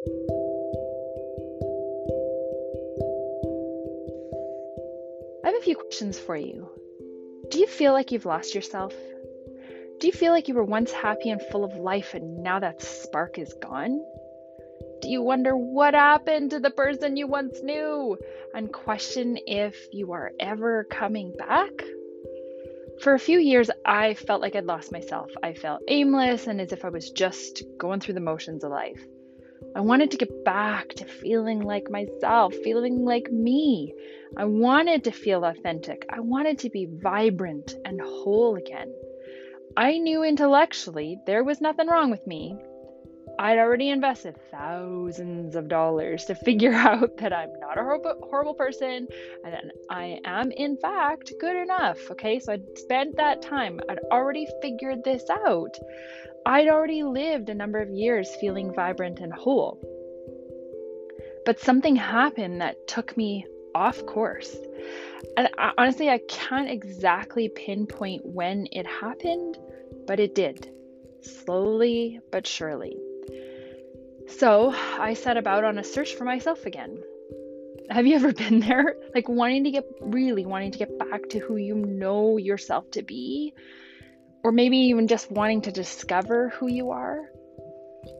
I have a few questions for you. Do you feel like you've lost yourself? Do you feel like you were once happy and full of life and now that spark is gone? Do you wonder what happened to the person you once knew and question if you are ever coming back? For a few years, I felt like I'd lost myself. I felt aimless and as if I was just going through the motions of life. I wanted to get back to feeling like myself, feeling like me. I wanted to feel authentic. I wanted to be vibrant and whole again. I knew intellectually there was nothing wrong with me. I'd already invested thousands of dollars to figure out that I'm not a horrible, horrible person and that I am, in fact, good enough. Okay, so I'd spent that time, I'd already figured this out. I'd already lived a number of years feeling vibrant and whole. But something happened that took me off course. And I, honestly, I can't exactly pinpoint when it happened, but it did. Slowly but surely. So I set about on a search for myself again. Have you ever been there? Like wanting to get, really wanting to get back to who you know yourself to be? or maybe even just wanting to discover who you are?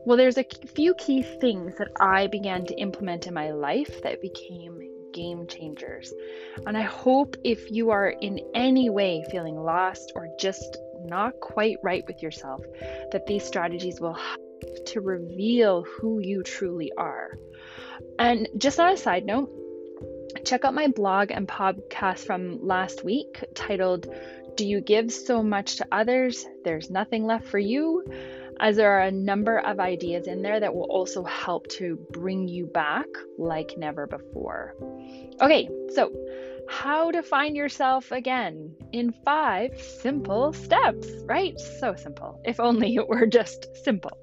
Well, there's a few key things that I began to implement in my life that became game changers. And I hope if you are in any way feeling lost or just not quite right with yourself, that these strategies will help to reveal who you truly are. And just on a side note, check out my blog and podcast from last week titled do you give so much to others, there's nothing left for you? As there are a number of ideas in there that will also help to bring you back like never before. Okay, so how to find yourself again in five simple steps, right? So simple. If only it were just simple.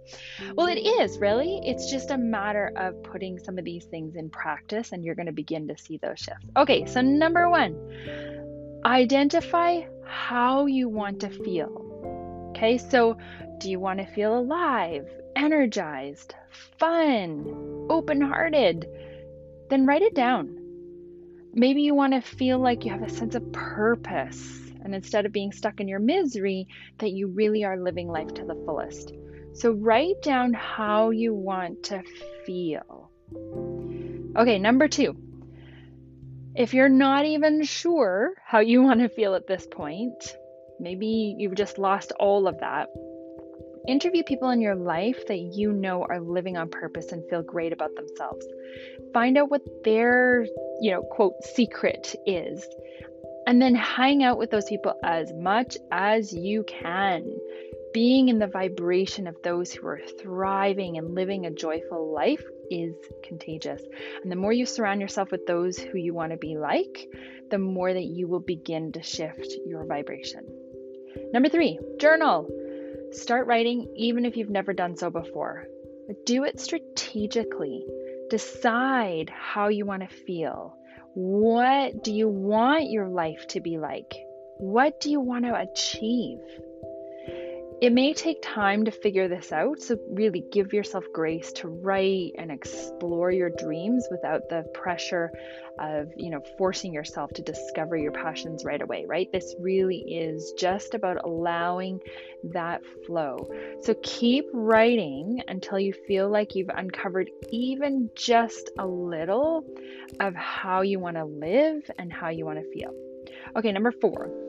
Well, it is really. It's just a matter of putting some of these things in practice, and you're going to begin to see those shifts. Okay, so number one, identify how you want to feel. Okay, so do you want to feel alive, energized, fun, open hearted? Then write it down. Maybe you want to feel like you have a sense of purpose, and instead of being stuck in your misery, that you really are living life to the fullest. So write down how you want to feel. Okay, number two, if you're not even sure how you want to feel at this point, maybe you've just lost all of that. Interview people in your life that you know are living on purpose and feel great about themselves. Find out what their, you know, quote, secret is. And then hang out with those people as much as you can being in the vibration of those who are thriving and living a joyful life is contagious. And the more you surround yourself with those who you want to be like, the more that you will begin to shift your vibration. Number three, journal. Start writing even if you've never done so before. But do it strategically. Decide how you want to feel. What do you want your life to be like? What do you want to achieve? It may take time to figure this out, so really give yourself grace to write and explore your dreams without the pressure of, you know, forcing yourself to discover your passions right away, right? This really is just about allowing that flow. So keep writing until you feel like you've uncovered even just a little of how you want to live and how you want to feel. Okay, number 4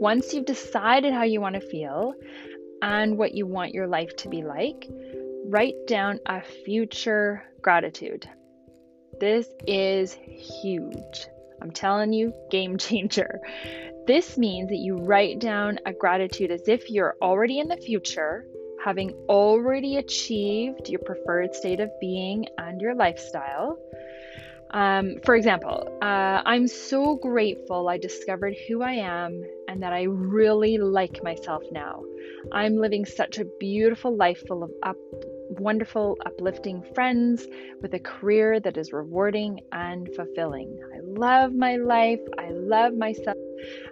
once you've decided how you want to feel and what you want your life to be like, write down a future gratitude. This is huge. I'm telling you, game changer. This means that you write down a gratitude as if you're already in the future, having already achieved your preferred state of being and your lifestyle. Um, for example, uh, I'm so grateful I discovered who I am and that I really like myself now. I'm living such a beautiful life full of up, wonderful, uplifting friends with a career that is rewarding and fulfilling. I love my life, I love myself,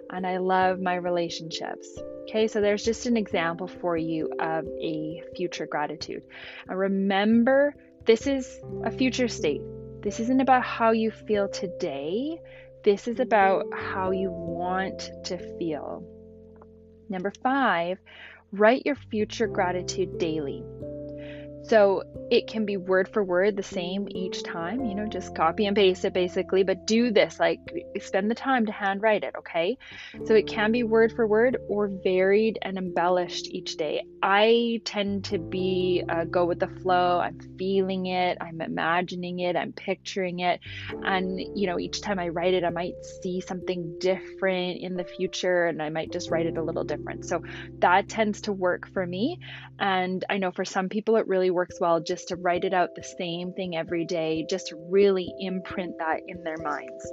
and I love my relationships. Okay, so there's just an example for you of a future gratitude. And remember this is a future state. This isn't about how you feel today. This is about how you want to feel. Number five, write your future gratitude daily. So it can be word for word the same each time, you know, just copy and paste it basically, but do this, like spend the time to handwrite it, okay? So it can be word for word or varied and embellished each day. I tend to be uh, go with the flow. I'm feeling it, I'm imagining it, I'm picturing it. And, you know, each time I write it, I might see something different in the future and I might just write it a little different. So that tends to work for me. And I know for some people it really works well just to write it out the same thing every day, just to really imprint that in their minds.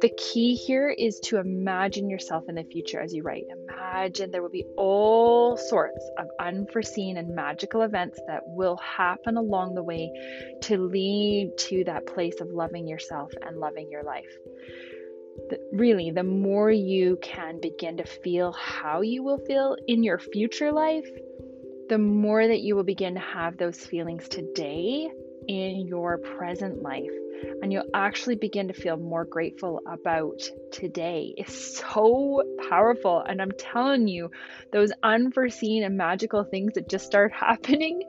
The key here is to imagine yourself in the future as you write. Imagine there will be all sorts of unforeseen and magical events that will happen along the way to lead to that place of loving yourself and loving your life. The, really, the more you can begin to feel how you will feel in your future life, the more that you will begin to have those feelings today in your present life. And you'll actually begin to feel more grateful about today. It's so powerful. And I'm telling you, those unforeseen and magical things that just start happening,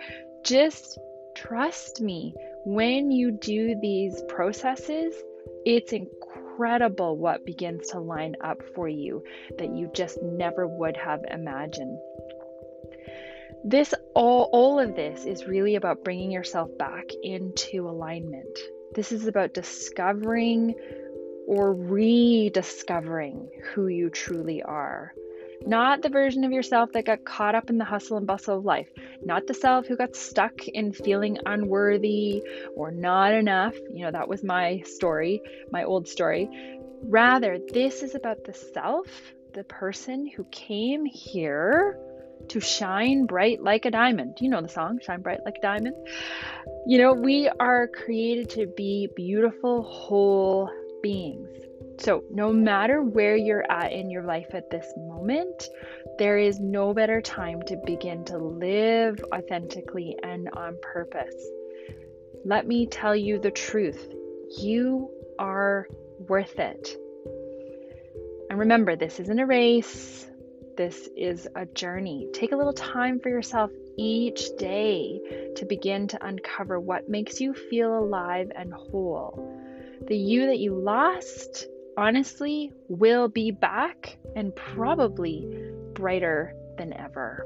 just trust me. When you do these processes, it's incredible what begins to line up for you that you just never would have imagined this all all of this is really about bringing yourself back into alignment. This is about discovering or rediscovering who you truly are. Not the version of yourself that got caught up in the hustle and bustle of life. Not the self who got stuck in feeling unworthy or not enough. You know that was my story my old story. Rather this is about the self the person who came here to shine bright like a diamond. You know the song, Shine Bright Like a Diamond. You know, we are created to be beautiful, whole beings. So, no matter where you're at in your life at this moment, there is no better time to begin to live authentically and on purpose. Let me tell you the truth you are worth it. And remember, this isn't a race, this is a journey. Take a little time for yourself each day to begin to uncover what makes you feel alive and whole. The you that you lost, honestly, will be back and probably brighter than ever.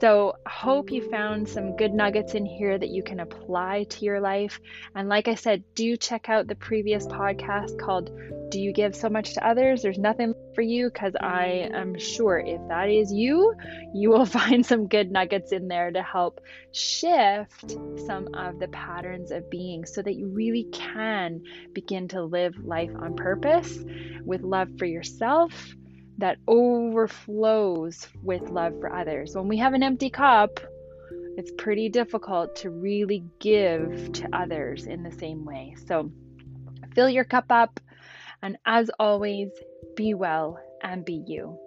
So, hope you found some good nuggets in here that you can apply to your life. And like I said, do check out the previous podcast called Do You Give So Much to Others? There's nothing for you because I am sure if that is you, you will find some good nuggets in there to help shift some of the patterns of being so that you really can begin to live life on purpose with love for yourself that overflows with love for others. When we have an empty cup, it's pretty difficult to really give to others in the same way. So fill your cup up, and as always, be well and be you.